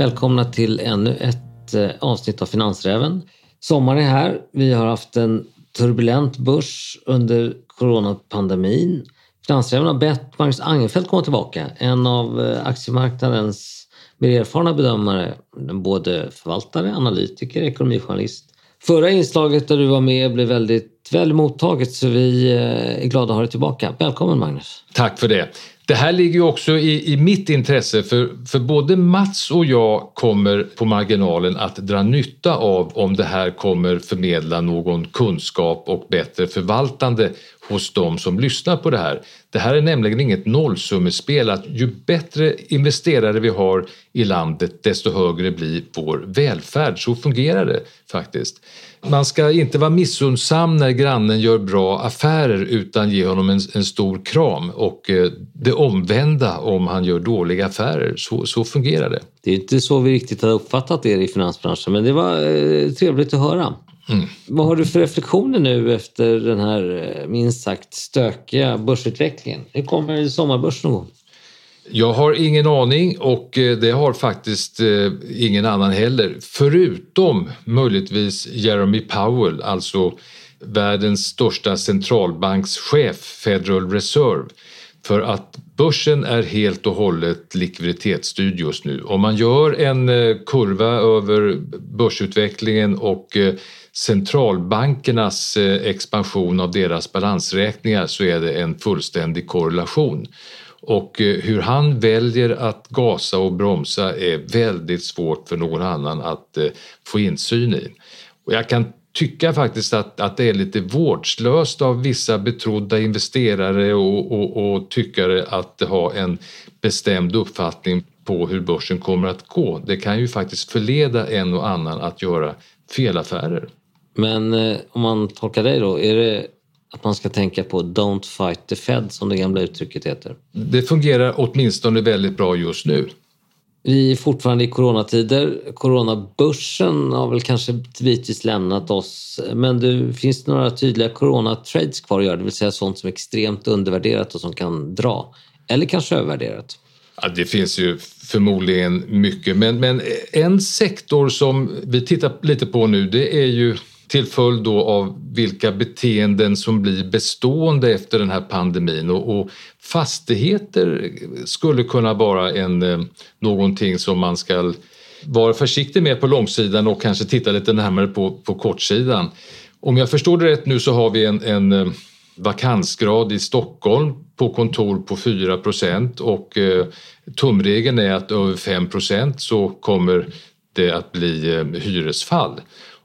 Välkomna till ännu ett eh, avsnitt av Finansräven. Sommaren är här. Vi har haft en turbulent börs under coronapandemin. Finansräven har bett Magnus Angerfeldt komma tillbaka, en av eh, aktiemarknadens mer erfarna bedömare, både förvaltare, analytiker, ekonomijournalist. Förra inslaget där du var med blev väldigt väl mottaget så vi eh, är glada att ha dig tillbaka. Välkommen Magnus! Tack för det! Det här ligger ju också i, i mitt intresse för, för både Mats och jag kommer på marginalen att dra nytta av om det här kommer förmedla någon kunskap och bättre förvaltande hos de som lyssnar på det här. Det här är nämligen inget nollsummespel att ju bättre investerare vi har i landet desto högre blir vår välfärd. Så fungerar det faktiskt. Man ska inte vara missundsam när grannen gör bra affärer utan ge honom en, en stor kram och eh, det omvända om han gör dåliga affärer. Så, så fungerar det. Det är inte så vi riktigt har uppfattat er i finansbranschen men det var eh, trevligt att höra. Mm. Vad har du för reflektioner nu efter den här eh, minst sagt stökiga börsutvecklingen? Hur kommer sommarbörsen att gå? Jag har ingen aning och eh, det har faktiskt eh, ingen annan heller. Förutom möjligtvis Jeremy Powell, alltså världens största centralbankschef, Federal Reserve. För att börsen är helt och hållet likviditetsstyrd just nu. Om man gör en kurva över börsutvecklingen och centralbankernas eh, expansion av deras balansräkningar så är det en fullständig korrelation. Och eh, hur han väljer att gasa och bromsa är väldigt svårt för någon annan att eh, få insyn i. Och jag kan tycka faktiskt att, att det är lite vårdslöst av vissa betrodda investerare och, och, och tyckare att ha en bestämd uppfattning på hur börsen kommer att gå. Det kan ju faktiskt förleda en och annan att göra felaffärer. Men eh, om man tolkar dig då, är det att man ska tänka på “Don't fight the Fed” som det gamla uttrycket heter? Det fungerar åtminstone väldigt bra just nu. Vi är fortfarande i coronatider. Coronabörsen har väl kanske bitvis lämnat oss. Men det finns några tydliga coronatrades kvar att göra, det vill säga sånt som är extremt undervärderat och som kan dra. Eller kanske övervärderat. Ja, det finns ju förmodligen mycket, men, men en sektor som vi tittar lite på nu det är ju till följd då av vilka beteenden som blir bestående efter den här pandemin och, och fastigheter skulle kunna vara en, eh, någonting som man ska vara försiktig med på långsidan och kanske titta lite närmare på, på kortsidan. Om jag förstår det rätt nu så har vi en, en eh, vakansgrad i Stockholm på kontor på 4 procent och eh, tumregeln är att över 5 procent så kommer det att bli eh, hyresfall.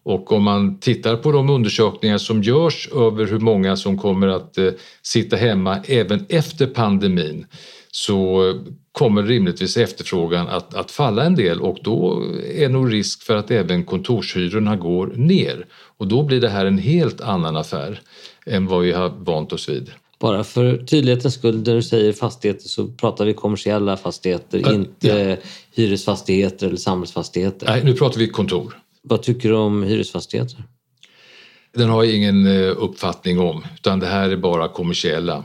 Och om man tittar på de undersökningar som görs över hur många som kommer att eh, sitta hemma även efter pandemin så kommer rimligtvis efterfrågan att, att falla en del och då är nog risk för att även kontorshyrorna går ner. Och då blir det här en helt annan affär än vad vi har vant oss vid. Bara för tydlighetens skull, när du säger fastigheter så pratar vi kommersiella fastigheter, äh, inte ja. hyresfastigheter eller samhällsfastigheter. Nej, nu pratar vi kontor. Vad tycker du om hyresfastigheter? Den har jag ingen eh, uppfattning om utan det här är bara kommersiella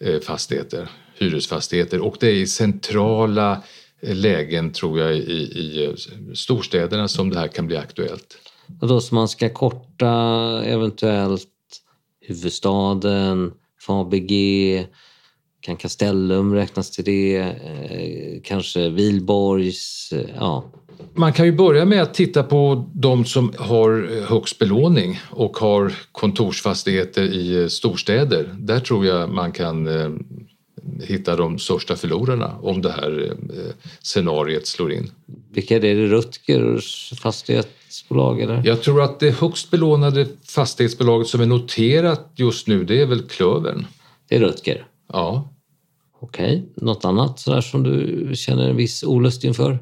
eh, fastigheter, hyresfastigheter och det är i centrala eh, lägen tror jag i, i storstäderna som det här kan bli aktuellt. Och då så man ska korta eventuellt huvudstaden, FABG, kan Castellum räknas till det? Kanske Vilborgs? Ja, man kan ju börja med att titta på de som har högst belåning och har kontorsfastigheter i storstäder. Där tror jag man kan eh, hitta de största förlorarna om det här eh, scenariet slår in. Vilka är det? Är det Rutgers fastighetsbolag? Eller? Jag tror att det högst belånade fastighetsbolaget som är noterat just nu det är väl Klövern. Det är Rutger? Ja. Okej, något annat sådär som du känner en viss olust inför?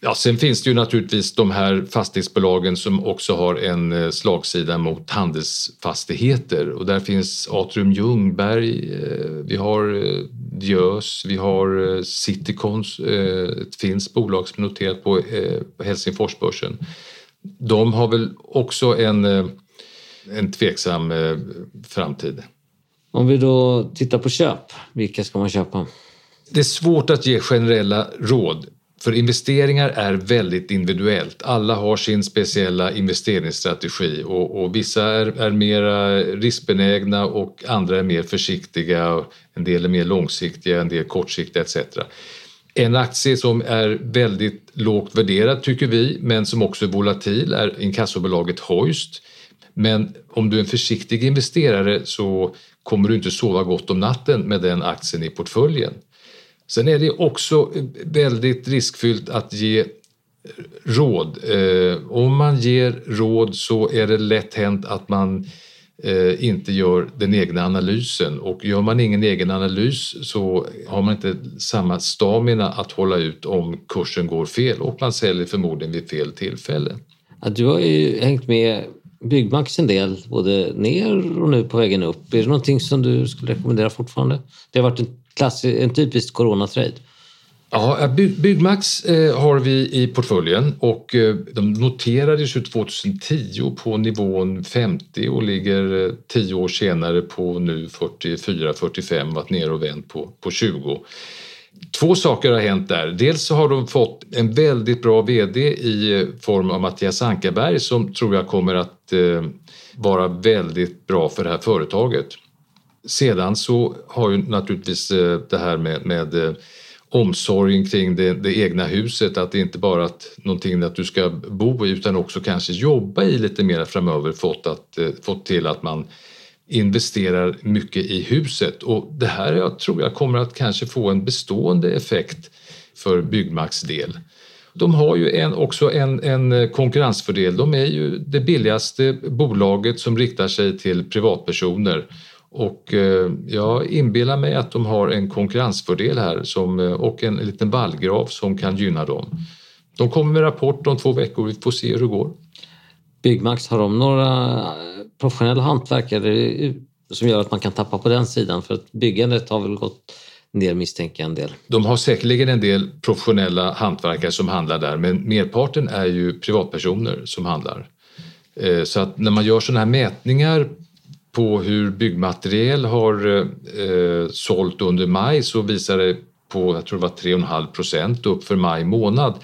Ja, sen finns det ju naturligtvis de här fastighetsbolagen som också har en eh, slagsida mot handelsfastigheter och där finns Atrium Ljungberg, eh, vi har eh, Diös, vi har Citycons, ett finskt bolag som är noterat på Helsingforsbörsen. De har väl också en, en tveksam framtid. Om vi då tittar på köp, vilka ska man köpa? Det är svårt att ge generella råd för investeringar är väldigt individuellt. Alla har sin speciella investeringsstrategi och, och vissa är, är mer riskbenägna och andra är mer försiktiga. En del är mer långsiktiga, en del kortsiktiga etc. En aktie som är väldigt lågt värderad tycker vi, men som också är volatil är inkassobolaget Hoist. Men om du är en försiktig investerare så kommer du inte sova gott om natten med den aktien i portföljen. Sen är det också väldigt riskfyllt att ge råd. Eh, om man ger råd så är det lätt hänt att man eh, inte gör den egna analysen och gör man ingen egen analys så har man inte samma stamina att hålla ut om kursen går fel och man säljer förmodligen vid fel tillfälle. Ja, du har ju hängt med Byggmax en del, både ner och nu på vägen upp. Är det någonting som du skulle rekommendera fortfarande? Det har varit en, klass, en typisk coronatrade. Ja, eh, Byggmax eh, har vi i portföljen och eh, de noterades 2010 på nivån 50 och ligger 10 år senare på nu 44-45, varit ner och vänt på, på 20. Två saker har hänt där. Dels så har de fått en väldigt bra VD i form av Mattias Ankarberg som tror jag kommer att vara väldigt bra för det här företaget. Sedan så har ju naturligtvis eh, det här med, med eh, omsorgen kring det, det, egna huset, att det inte bara är någonting att du ska bo i utan också kanske jobba i lite mer framöver fått, att, eh, fått till att man investerar mycket i huset och det här jag tror jag kommer att kanske få en bestående effekt för Byggmax del. De har ju en, också en, en konkurrensfördel. De är ju det billigaste bolaget som riktar sig till privatpersoner och eh, jag inbillar mig att de har en konkurrensfördel här som, eh, och en liten vallgrav som kan gynna dem. De kommer med rapport om två veckor, vi får se hur det går. Byggmax, har de några professionella hantverkare som gör att man kan tappa på den sidan? För att byggandet har väl gått ner misstänker jag en del. De har säkerligen en del professionella hantverkare som handlar där men merparten är ju privatpersoner som handlar. Eh, så att när man gör sådana här mätningar på hur byggmateriel har eh, sålt under maj så visar det på, jag tror det var 3,5 procent upp för maj månad.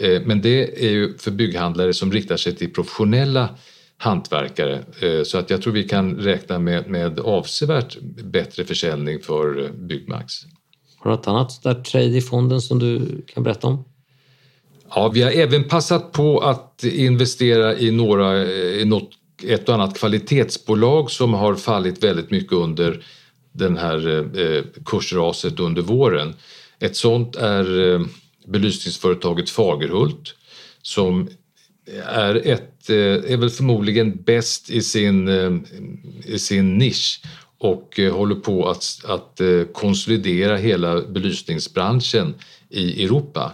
Eh, men det är ju för bygghandlare som riktar sig till professionella hantverkare eh, så att jag tror vi kan räkna med, med avsevärt bättre försäljning för eh, Byggmax. Har du något annat där trade i fonden som du kan berätta om? Ja, vi har även passat på att investera i, några, i något ett och annat kvalitetsbolag som har fallit väldigt mycket under den här eh, kursraset under våren. Ett sånt är eh, belysningsföretaget Fagerhult som är, ett, eh, är väl förmodligen bäst i sin, i sin nisch och håller på att, att konsolidera hela belysningsbranschen i Europa.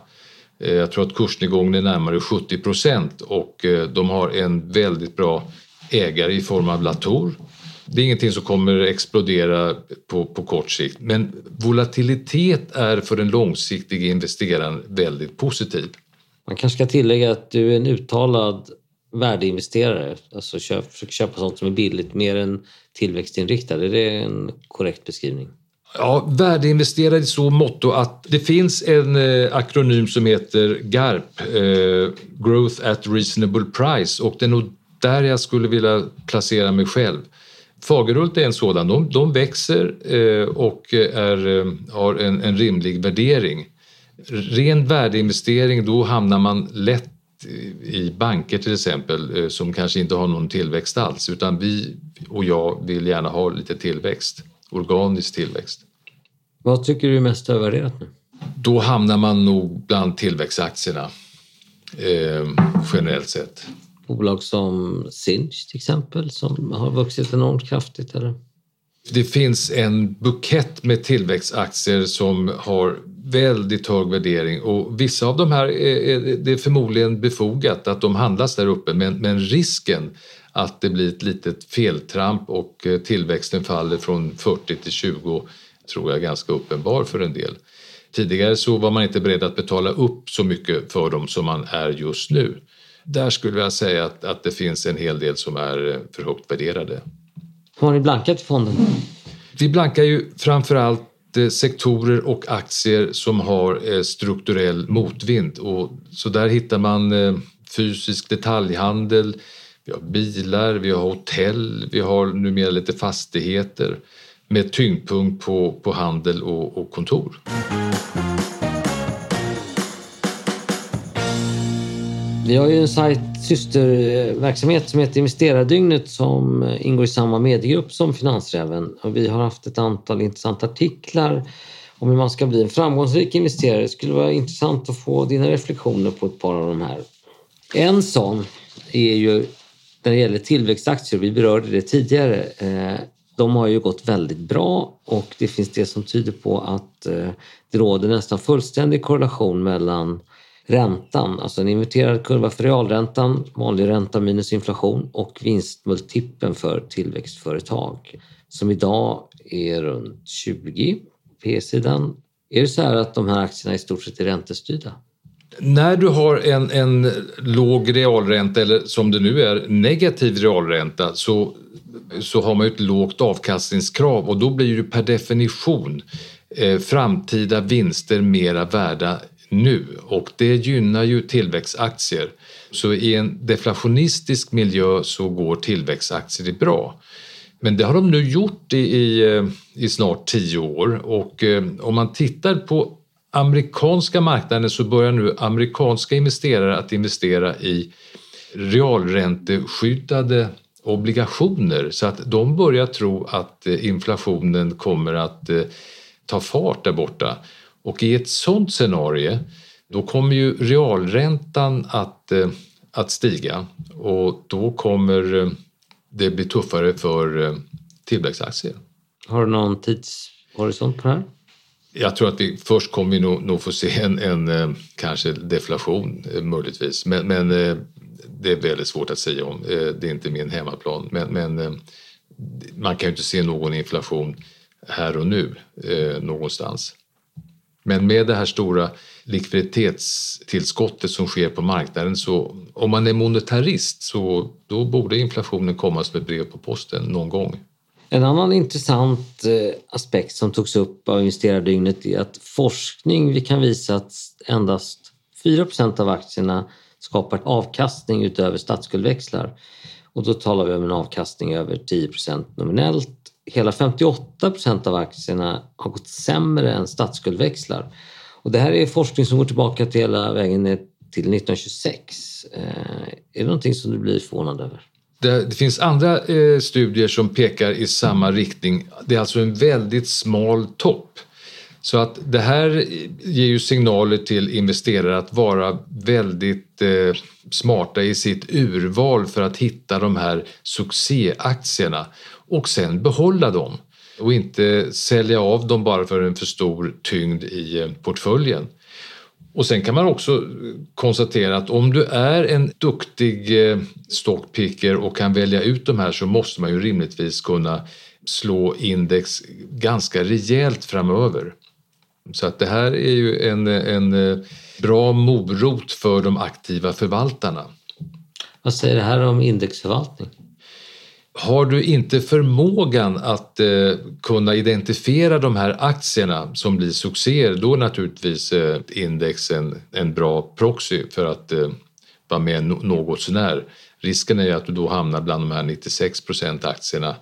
Jag tror att kursnedgången är närmare 70 procent och de har en väldigt bra ägare i form av Latour. Det är ingenting som kommer explodera på, på kort sikt men volatilitet är för den långsiktiga investeraren väldigt positiv. Man kanske ska tillägga att du är en uttalad värdeinvesterare, alltså köp, försöker köpa sånt som är billigt mer än tillväxtinriktad. Är det en korrekt beskrivning? Ja, värdeinvesterare i så motto att det finns en eh, akronym som heter GARP, eh, Growth at Reasonable Price och den där jag skulle vilja placera mig själv. Fagerhult är en sådan, de, de växer eh, och är, eh, har en, en, rimlig värdering. Ren värdeinvestering, då hamnar man lätt i banker till exempel eh, som kanske inte har någon tillväxt alls utan vi och jag vill gärna ha lite tillväxt, organisk tillväxt. Vad tycker du är mest övervärderat nu? Då hamnar man nog bland tillväxtaktierna eh, generellt sett bolag som Sinch till exempel som har vuxit enormt kraftigt? Eller? Det finns en bukett med tillväxtaktier som har väldigt hög värdering och vissa av de här är, det är förmodligen befogat att de handlas där uppe men, men risken att det blir ett litet feltramp och eh, tillväxten faller från 40 till 20 tror jag är ganska uppenbar för en del. Tidigare så var man inte beredd att betala upp så mycket för dem som man är just nu. Där skulle jag säga att, att det finns en hel del som är för högt värderade. Har ni blankat i fonden? Vi blankar ju framförallt eh, sektorer och aktier som har eh, strukturell motvind. Och så där hittar man eh, fysisk detaljhandel, vi har bilar, vi har hotell, vi har numera lite fastigheter med tyngdpunkt på, på handel och, och kontor. Vi har ju en sajt, systerverksamhet som heter Investerardygnet som ingår i samma mediegrupp som Finansräven. Och vi har haft ett antal intressanta artiklar om hur man ska bli en framgångsrik investerare. Det skulle vara intressant att få dina reflektioner på ett par av de här. En sån är ju när det gäller tillväxtaktier, vi berörde det tidigare, eh, de har ju gått väldigt bra och det finns det som tyder på att eh, det råder nästan fullständig korrelation mellan räntan, alltså en inverterad kurva för realräntan, vanlig ränta minus inflation och vinstmultipeln för tillväxtföretag som idag är runt 20 P-sidan. Är det så här att de här aktierna i stort sett är räntestyrda? När du har en, en låg realränta eller som det nu är negativ realränta så, så har man ett lågt avkastningskrav och då blir ju per definition eh, framtida vinster mera värda nu och det gynnar ju tillväxtaktier. Så i en deflationistisk miljö så går tillväxtaktier bra. Men det har de nu gjort i, i, eh, i snart tio år och eh, om man tittar på amerikanska marknaden så börjar nu amerikanska investerare att investera i realränteskyddade obligationer så att de börjar tro att eh, inflationen kommer att eh, ta fart där borta. Och i ett sådant scenario då kommer ju realräntan att, eh, att stiga och då kommer eh, det bli tuffare för eh, tillväxtaktier. Har du någon tidshorisont på det här? Jag tror att vi först kommer vi nog, nog få se en, en kanske deflation möjligtvis men, men det är väldigt svårt att säga om. Det är inte min hemmaplan men, men man kan ju inte se någon inflation här och nu någonstans. Men med det här stora likviditetstillskottet som sker på marknaden så om man är monetarist så då borde inflationen komma som ett brev på posten någon gång. En annan intressant eh, aspekt som togs upp av investerardygnet är att forskning vi kan visa att endast 4% av aktierna skapar avkastning utöver statsskuldväxlar. Och då talar vi om en avkastning över 10% nominellt hela 58 procent av aktierna har gått sämre än statsskuldväxlar. Och det här är forskning som går tillbaka till hela vägen ner till 1926. Eh, är det någonting som du blir förvånad över? Det, det finns andra eh, studier som pekar i samma riktning. Det är alltså en väldigt smal topp. Så att det här ger ju signaler till investerare att vara väldigt eh, smarta i sitt urval för att hitta de här succéaktierna och sen behålla dem och inte sälja av dem bara för en för stor tyngd i eh, portföljen. Och sen kan man också konstatera att om du är en duktig eh, stockpicker och kan välja ut de här så måste man ju rimligtvis kunna slå index ganska rejält framöver. Så att det här är ju en, en eh, bra morot för de aktiva förvaltarna. Vad säger det här om indexförvaltning? Har du inte förmågan att eh, kunna identifiera de här aktierna som blir succéer då är naturligtvis eh, index en, en bra proxy för att eh, vara med något sånär. Risken är ju att du då hamnar bland de här 96 procent aktierna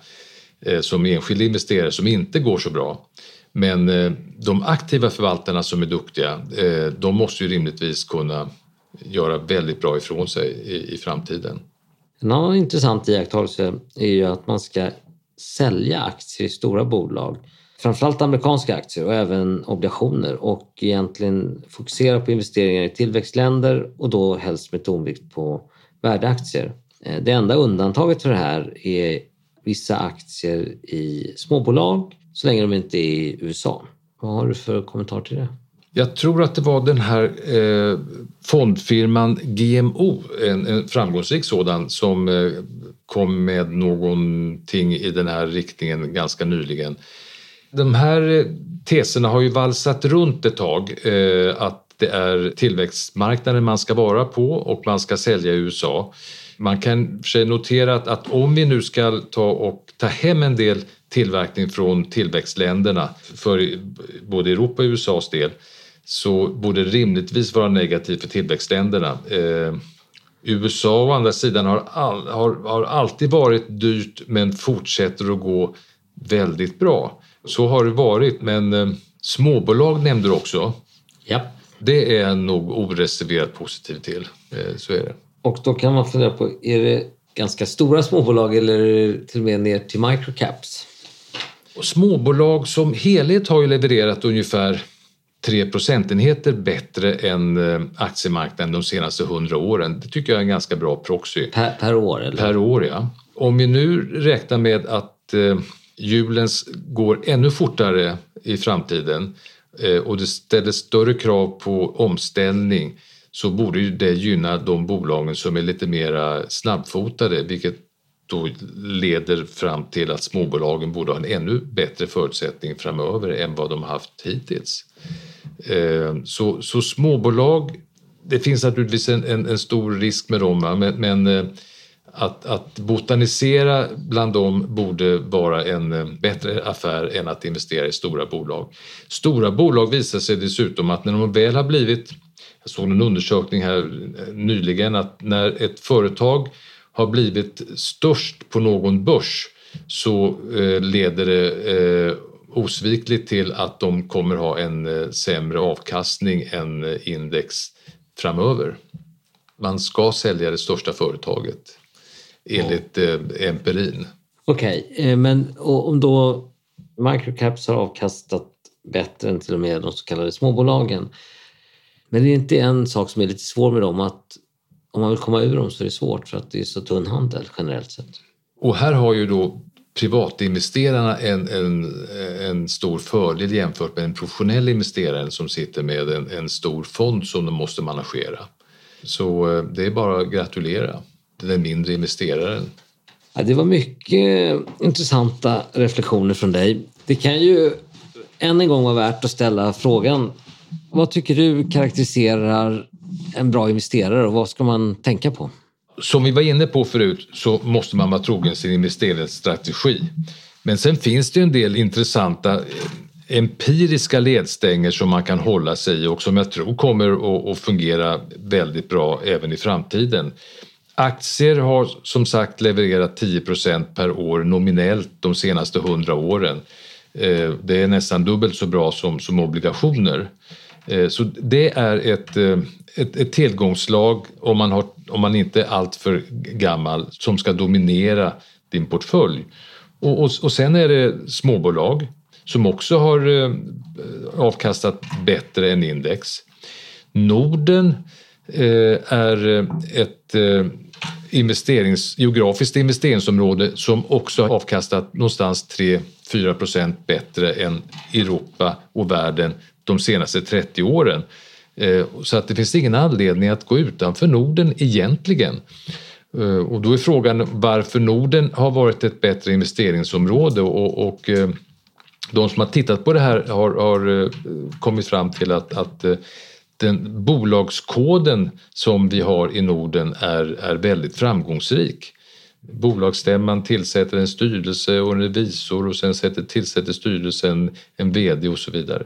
eh, som enskild investerare som inte går så bra. Men eh, de aktiva förvaltarna som är duktiga, eh, de måste ju rimligtvis kunna göra väldigt bra ifrån sig i, i framtiden. En annan intressant iakttagelse är ju att man ska sälja aktier i stora bolag. Framförallt amerikanska aktier och även obligationer och egentligen fokusera på investeringar i tillväxtländer och då helst med tonvikt på värdeaktier. Eh, det enda undantaget för det här är vissa aktier i småbolag så länge de inte är i USA. Vad har du för kommentar till det? Jag tror att det var den här eh, fondfirman GMO, en, en framgångsrik sådan, som eh, kom med någonting i den här riktningen ganska nyligen. De här eh, teserna har ju valsat runt ett tag, eh, att det är tillväxtmarknaden man ska vara på och man ska sälja i USA. Man kan för sig notera att, att om vi nu ska ta och ta hem en del tillverkning från tillväxtländerna för både Europa och USAs del så borde det rimligtvis vara negativt för tillväxtländerna. Eh, USA å andra sidan har, all, har, har alltid varit dyrt men fortsätter att gå väldigt bra. Så har det varit men eh, småbolag nämnde du också. Ja. Det är jag nog oreserverat positiv till. Eh, så är det. Och då kan man fundera på, är det ganska stora småbolag eller till och med ner till microcaps? Och småbolag som helhet har ju levererat ungefär 3 procentenheter bättre än eh, aktiemarknaden de senaste 100 åren. Det tycker jag är en ganska bra proxy. Per, per år? Eller? Per år, ja. Om vi nu räknar med att eh, hjulen går ännu fortare i framtiden eh, och det ställer större krav på omställning så borde ju det gynna de bolagen som är lite mer snabbfotade vilket då leder fram till att småbolagen borde ha en ännu bättre förutsättning framöver än vad de haft hittills. Eh, så, så småbolag, det finns naturligtvis en, en, en stor risk med dem men, men eh, att, att botanisera bland dem borde vara en eh, bättre affär än att investera i stora bolag. Stora bolag visar sig dessutom att när de väl har blivit, jag såg en undersökning här eh, nyligen, att när ett företag har blivit störst på någon börs så eh, leder det eh, osvikligt till att de kommer ha en eh, sämre avkastning än eh, index framöver. Man ska sälja det största företaget enligt. Eh, empirin. Okej, okay, men om då microcaps har avkastat bättre än till och med de så kallade småbolagen. Men det är inte en sak som är lite svår med dem att om man vill komma ur dem så är det svårt för att det är så tunn handel generellt sett. Och här har ju då privatinvesterarna en, en, en stor fördel jämfört med en professionell investerare som sitter med en, en stor fond som de måste managera. Så eh, det är bara att gratulera den mindre investeraren. Ja, det var mycket intressanta reflektioner från dig. Det kan ju än en gång vara värt att ställa frågan. Vad tycker du karaktäriserar en bra investerare och vad ska man tänka på? Som vi var inne på förut så måste man vara trogen sin investeringsstrategi. Men sen finns det en del intressanta eh, empiriska ledstänger som man kan hålla sig i och som jag tror kommer att fungera väldigt bra även i framtiden. Aktier har som sagt levererat 10% per år nominellt de senaste 100 åren. Eh, det är nästan dubbelt så bra som, som obligationer. Eh, så det är ett, eh, ett, ett tillgångslag om man, har, om man inte är alltför gammal som ska dominera din portfölj. Och, och, och sen är det småbolag som också har eh, avkastat bättre än index. Norden är ett investerings, geografiskt investeringsområde som också har avkastat någonstans 3-4 procent bättre än Europa och världen de senaste 30 åren. Eh, så att det finns ingen anledning att gå utanför Norden egentligen. Eh, och då är frågan varför Norden har varit ett bättre investeringsområde och, och eh, de som har tittat på det här har, har kommit fram till att, att den bolagskoden som vi har i Norden är, är väldigt framgångsrik. Bolagsstämman tillsätter en styrelse och en revisor och sen sätter, tillsätter styrelsen en VD och så vidare.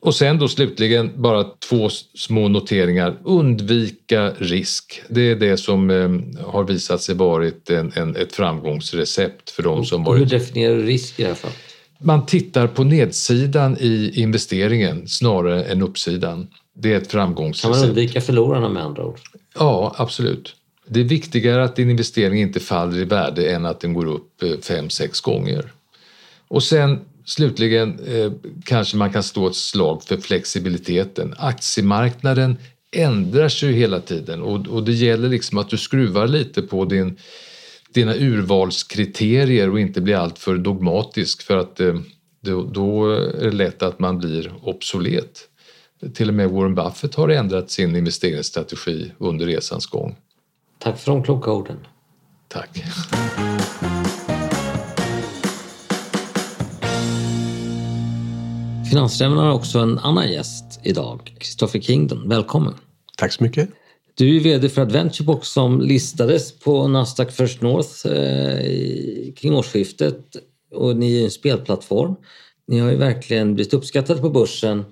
Och sen då slutligen bara två små noteringar. Undvika risk. Det är det som eh, har visat sig varit en, en, ett framgångsrecept för de som varit... Hur definierar du risk i det här fallet? Man tittar på nedsidan i investeringen snarare än uppsidan. Det är ett framgångsrecept. Kan man undvika förlorarna med andra ord? Ja, absolut. Det är viktigare att din investering inte faller i värde än att den går upp eh, fem, sex gånger. Och sen Slutligen eh, kanske man kan stå ett slag för flexibiliteten. Aktiemarknaden ändrar sig hela tiden och, och det gäller liksom att du skruvar lite på din, dina urvalskriterier och inte blir alltför dogmatisk för att eh, då, då är det lätt att man blir obsolet. Till och med Warren Buffett har ändrat sin investeringsstrategi under resans gång. Tack för de kloka orden. Tack. Finansräven har också en annan gäst idag, Christopher Kingdon. Välkommen! Tack så mycket! Du är vd för Adventurebox som listades på Nasdaq First North eh, kring årsskiftet och ni är en spelplattform. Ni har ju verkligen blivit uppskattade på börsen.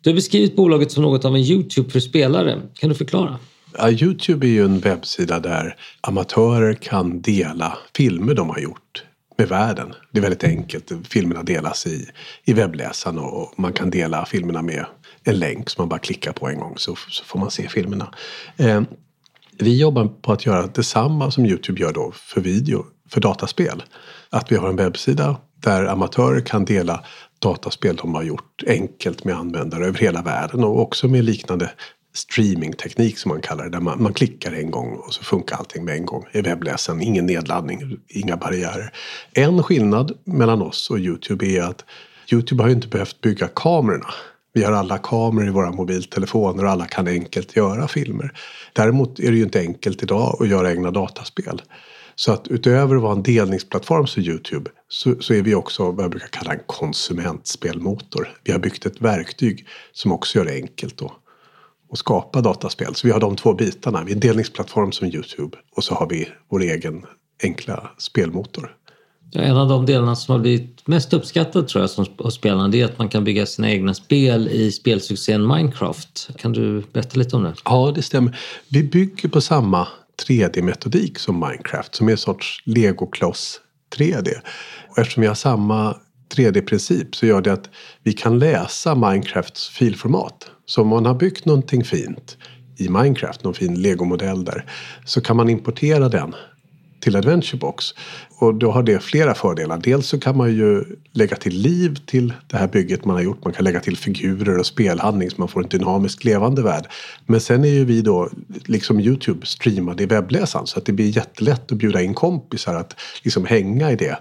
Du har beskrivit bolaget som något av en Youtube för spelare. Kan du förklara? Ja, Youtube är ju en webbsida där amatörer kan dela filmer de har gjort med världen. Det är väldigt enkelt. Filmerna delas i, i webbläsaren och man kan dela filmerna med en länk som man bara klickar på en gång så, så får man se filmerna. Eh, vi jobbar på att göra detsamma som Youtube gör då för video, för dataspel. Att vi har en webbsida där amatörer kan dela dataspel de har gjort enkelt med användare över hela världen och också med liknande streamingteknik som man kallar det. Där man, man, klickar en gång och så funkar allting med en gång i webbläsaren. Ingen nedladdning, inga barriärer. En skillnad mellan oss och Youtube är att Youtube har ju inte behövt bygga kamerorna. Vi har alla kameror i våra mobiltelefoner och alla kan enkelt göra filmer. Däremot är det ju inte enkelt idag att göra egna dataspel. Så att utöver att vara en delningsplattform som Youtube så, så, är vi också vad jag brukar kalla en konsumentspelmotor. Vi har byggt ett verktyg som också gör det enkelt då att skapa dataspel. Så vi har de två bitarna. Vi är en delningsplattform som Youtube och så har vi vår egen enkla spelmotor. Ja, en av de delarna som har blivit mest uppskattad tror jag som spelarna det är att man kan bygga sina egna spel i spelsuccén Minecraft. Kan du berätta lite om det? Ja, det stämmer. Vi bygger på samma 3D-metodik som Minecraft som är en sorts legokloss 3D. Och eftersom vi har samma 3D-princip så gör det att vi kan läsa Minecrafts filformat. Så om man har byggt någonting fint i Minecraft, någon fin legomodell där, så kan man importera den till Adventurebox. Och då har det flera fördelar. Dels så kan man ju lägga till liv till det här bygget man har gjort. Man kan lägga till figurer och spelhandling så man får en dynamisk levande värld. Men sen är ju vi då, liksom Youtube, streamade i webbläsaren så att det blir jättelätt att bjuda in kompisar att liksom hänga i det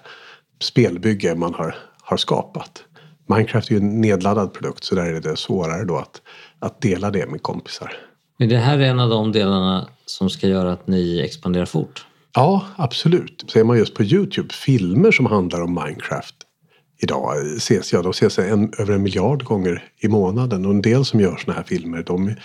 spelbygge man har, har skapat. Minecraft är ju en nedladdad produkt så där är det svårare då att, att dela det med kompisar. Men det här är en av de delarna som ska göra att ni expanderar fort? Ja, absolut. Ser man just på Youtube filmer som handlar om Minecraft idag ses, ja, de ses en, över en miljard gånger i månaden och en del som gör såna här filmer de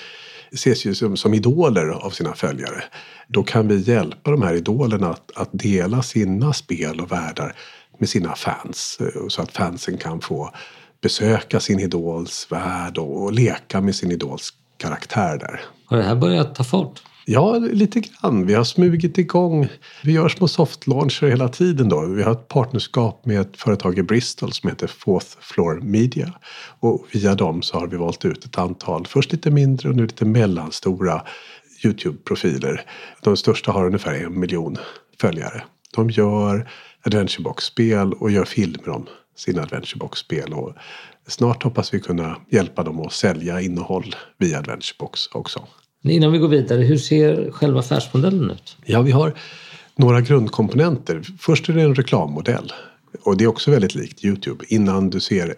ses ju som, som idoler av sina följare. Då kan vi hjälpa de här idolerna att, att dela sina spel och världar med sina fans eh, så att fansen kan få besöka sin idols värld och leka med sin idols karaktär där. Har det här börjat ta fart? Ja, lite grann. Vi har smugit igång. Vi gör små softlauncher hela tiden. Då. Vi har ett partnerskap med ett företag i Bristol som heter Fourth Floor Media. Och via dem så har vi valt ut ett antal, först lite mindre och nu lite mellanstora Youtube-profiler. De största har ungefär en miljon följare. De gör Adventurebox-spel och gör filmer om sina Adventurebox-spel. Och snart hoppas vi kunna hjälpa dem att sälja innehåll via Adventurebox också. Innan vi går vidare, hur ser själva affärsmodellen ut? Ja, vi har några grundkomponenter. Först är det en reklammodell. Och det är också väldigt likt Youtube. Innan du ser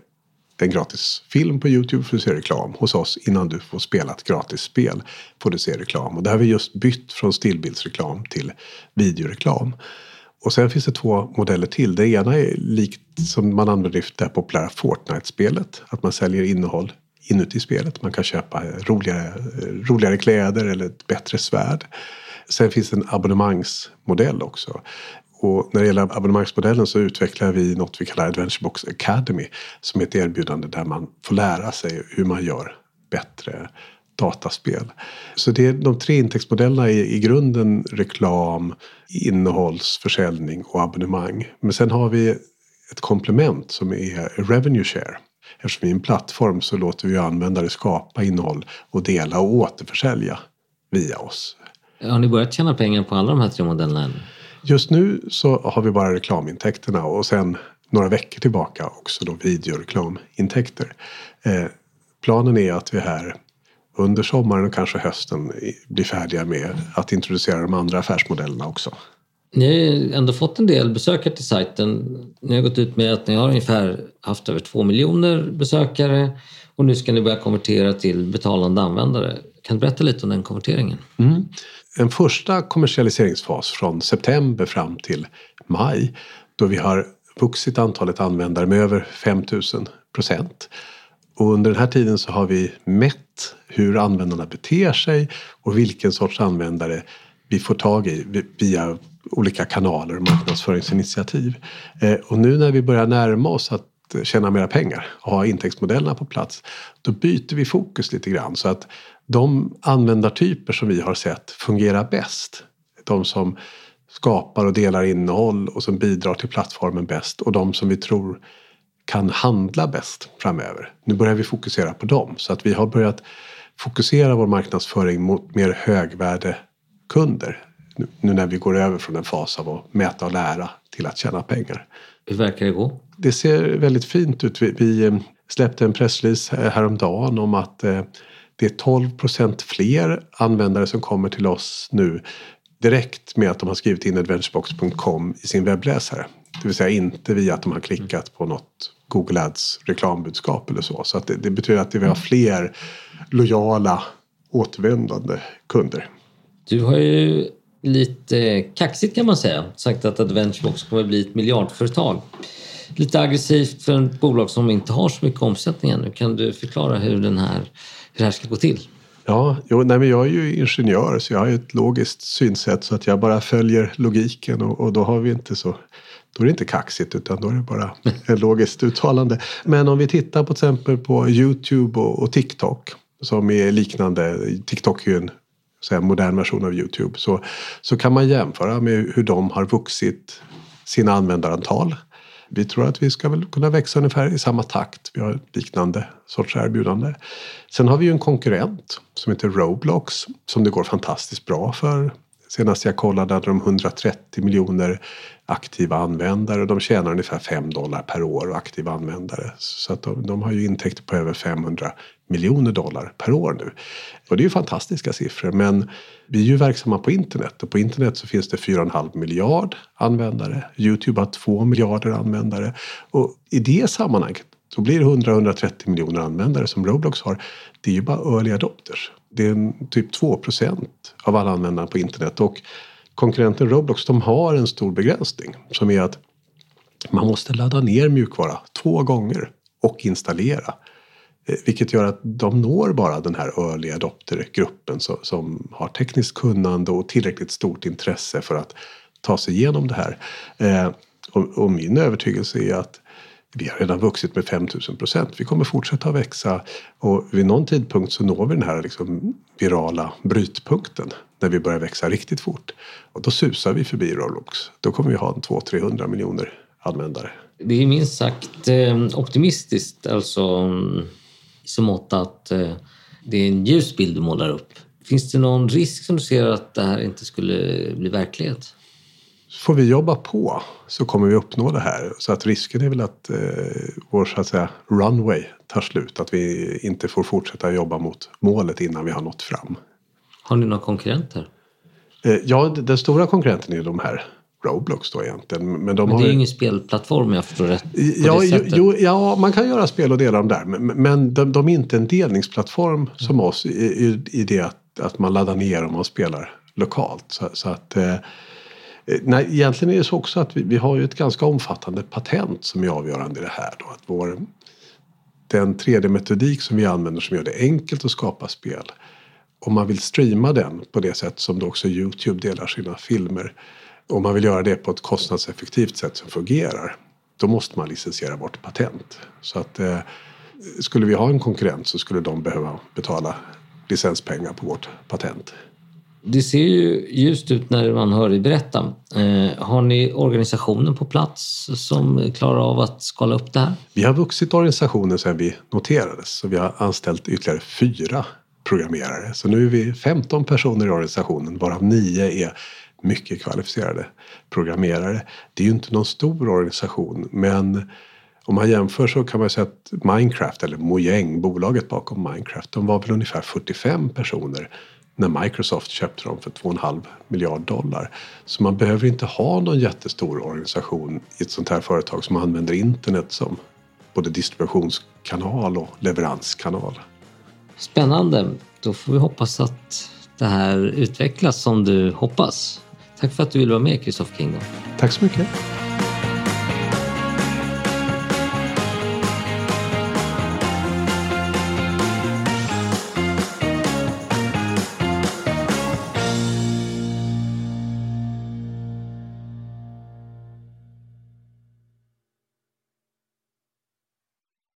en gratis film på Youtube får du se reklam. Hos oss innan du får spela ett gratis spel får du se reklam. Och det har vi just bytt från stillbildsreklam till videoreklam. Och sen finns det två modeller till. Det ena är likt som man använder i det populära Fortnite-spelet. Att man säljer innehåll inuti spelet. Man kan köpa eh, roligare, eh, roligare kläder eller ett bättre svärd. Sen finns det en abonnemangsmodell också. Och när det gäller abonnemangsmodellen så utvecklar vi något vi kallar Adventurebox Academy som är ett erbjudande där man får lära sig hur man gör bättre dataspel. Så det är de tre intäktsmodellerna är i grunden reklam, innehållsförsäljning och abonnemang. Men sen har vi ett komplement som är revenue share. Eftersom vi är en plattform så låter vi användare skapa innehåll och dela och återförsälja via oss. Har ni börjat tjäna pengar på alla de här tre modellerna? Just nu så har vi bara reklamintäkterna och sen några veckor tillbaka också då videoreklamintäkter. Eh, planen är att vi här under sommaren och kanske hösten blir färdiga med att introducera de andra affärsmodellerna också. Ni har ändå fått en del besökare till sajten. Ni har gått ut med att ni har ungefär haft över två miljoner besökare och nu ska ni börja konvertera till betalande användare. Kan du berätta lite om den konverteringen? Mm. En första kommersialiseringsfas från september fram till maj då vi har vuxit antalet användare med över 5000 procent. Och under den här tiden så har vi mätt vet hur användarna beter sig och vilken sorts användare vi får tag i via olika kanaler och marknadsföringsinitiativ. Eh, och nu när vi börjar närma oss att tjäna mera pengar och ha intäktsmodellerna på plats, då byter vi fokus lite grann så att de användartyper som vi har sett fungerar bäst, de som skapar och delar innehåll och som bidrar till plattformen bäst och de som vi tror kan handla bäst framöver. Nu börjar vi fokusera på dem så att vi har börjat fokusera vår marknadsföring mot mer högvärdekunder nu när vi går över från en fas av att mäta och lära till att tjäna pengar. Hur verkar det gå? Det ser väldigt fint ut. Vi, eh, släppte en pressrelease häromdagen om att eh, det är 12 procent fler användare som kommer till oss nu direkt med att de har skrivit in adventurebox.com i sin webbläsare. Det vill säga inte via att de har klickat på något Google Ads reklambudskap eller så. Så det, det betyder att vi har fler lojala återvändande kunder. Du har ju lite kaxigt kan man säga sagt att Adventurebox kommer bli ett miljardföretag. Lite aggressivt för ett bolag som inte har så mycket omsättning ännu. Kan du förklara hur, den här, hur det här ska gå till? Ja, jo, nej, men jag är ju ingenjör så jag har ett logiskt synsätt så att jag bara följer logiken och, och då har vi inte så då är det inte kaxigt utan då är det bara ett logiskt uttalande. Men om vi tittar på till exempel på Youtube och, och TikTok som är liknande. TikTok är ju en säga, modern version av Youtube. Så, så kan man jämföra med hur de har vuxit sina användarantal. Vi tror att vi ska väl kunna växa ungefär i samma takt. Vi har liknande sorts erbjudande. Sen har vi ju en konkurrent som heter Roblox som det går fantastiskt bra för. Senast jag kollade hade de 130 miljoner aktiva användare. och De tjänar ungefär 5 dollar per år aktiva användare. Så att de, de har ju intäkter på över 500 miljoner dollar per år nu. Och det är ju fantastiska siffror men vi är ju verksamma på internet och på internet så finns det 4,5 miljard användare. Youtube har 2 miljarder användare och i det sammanhanget så blir det 100-130 miljoner användare som Roblox har. Det är ju bara early adopters. Det är typ 2 procent av alla användare på internet och konkurrenten Roblox de har en stor begränsning som är att man måste ladda ner mjukvara två gånger och installera. Eh, vilket gör att de når bara den här early adopter-gruppen som har tekniskt kunnande och tillräckligt stort intresse för att ta sig igenom det här. Eh, och min övertygelse är att vi har redan vuxit med 5000 procent. Vi kommer fortsätta växa och vid någon tidpunkt så når vi den här liksom virala brytpunkten när vi börjar växa riktigt fort. Och då susar vi förbi Roblox. Då kommer vi ha 200-300 miljoner användare. Det är minst sagt eh, optimistiskt alltså mm, så mått att eh, det är en ljus bild du målar upp. Finns det någon risk som du ser att det här inte skulle bli verklighet? Får vi jobba på så kommer vi uppnå det här. Så att risken är väl att eh, vår så att säga, runway tar slut. Att vi inte får fortsätta jobba mot målet innan vi har nått fram. Har ni några konkurrenter? Eh, ja, den stora konkurrenten är de här Roblox då egentligen. Men, de men det är ju ingen spelplattform om jag förstår rätt. Ja, jo, ja, man kan göra spel och dela dem där. Men, men de, de, är inte en delningsplattform mm. som oss i, i, i, det att, att man laddar ner om man spelar lokalt. Så, så att, eh, Eh, nej, egentligen är det så också att vi, vi, har ju ett ganska omfattande patent som är avgörande i det här. Då, att vår, den 3D-metodik som vi använder som gör det enkelt att skapa spel. Om man vill streama den på det sätt som då också Youtube delar sina filmer om man vill göra det på ett kostnadseffektivt sätt som fungerar då måste man licensiera bort patent. Så att eh, skulle vi ha en konkurrent så skulle de behöva betala licenspengar på vårt patent. Det ser ju ljust ut när man hör dig berätta. Eh, har ni organisationen på plats som klarar av att skala upp det här? Vi har vuxit organisationen sedan vi noterades så vi har anställt ytterligare fyra programmerare. Så nu är vi 15 personer i organisationen varav nio är mycket kvalificerade programmerare. Det är ju inte någon stor organisation men om man jämför så kan man säga att Minecraft, eller Mojang, bolaget bakom Minecraft, de var väl ungefär 45 personer när Microsoft köpte dem för 2,5 miljard dollar. Så man behöver inte ha någon jättestor organisation i ett sånt här företag som använder internet som både distributionskanal och leveranskanal. Spännande. Då får vi hoppas att det här utvecklas som du hoppas. Tack för att du ville vara med, Kristoffer King. Tack så mycket.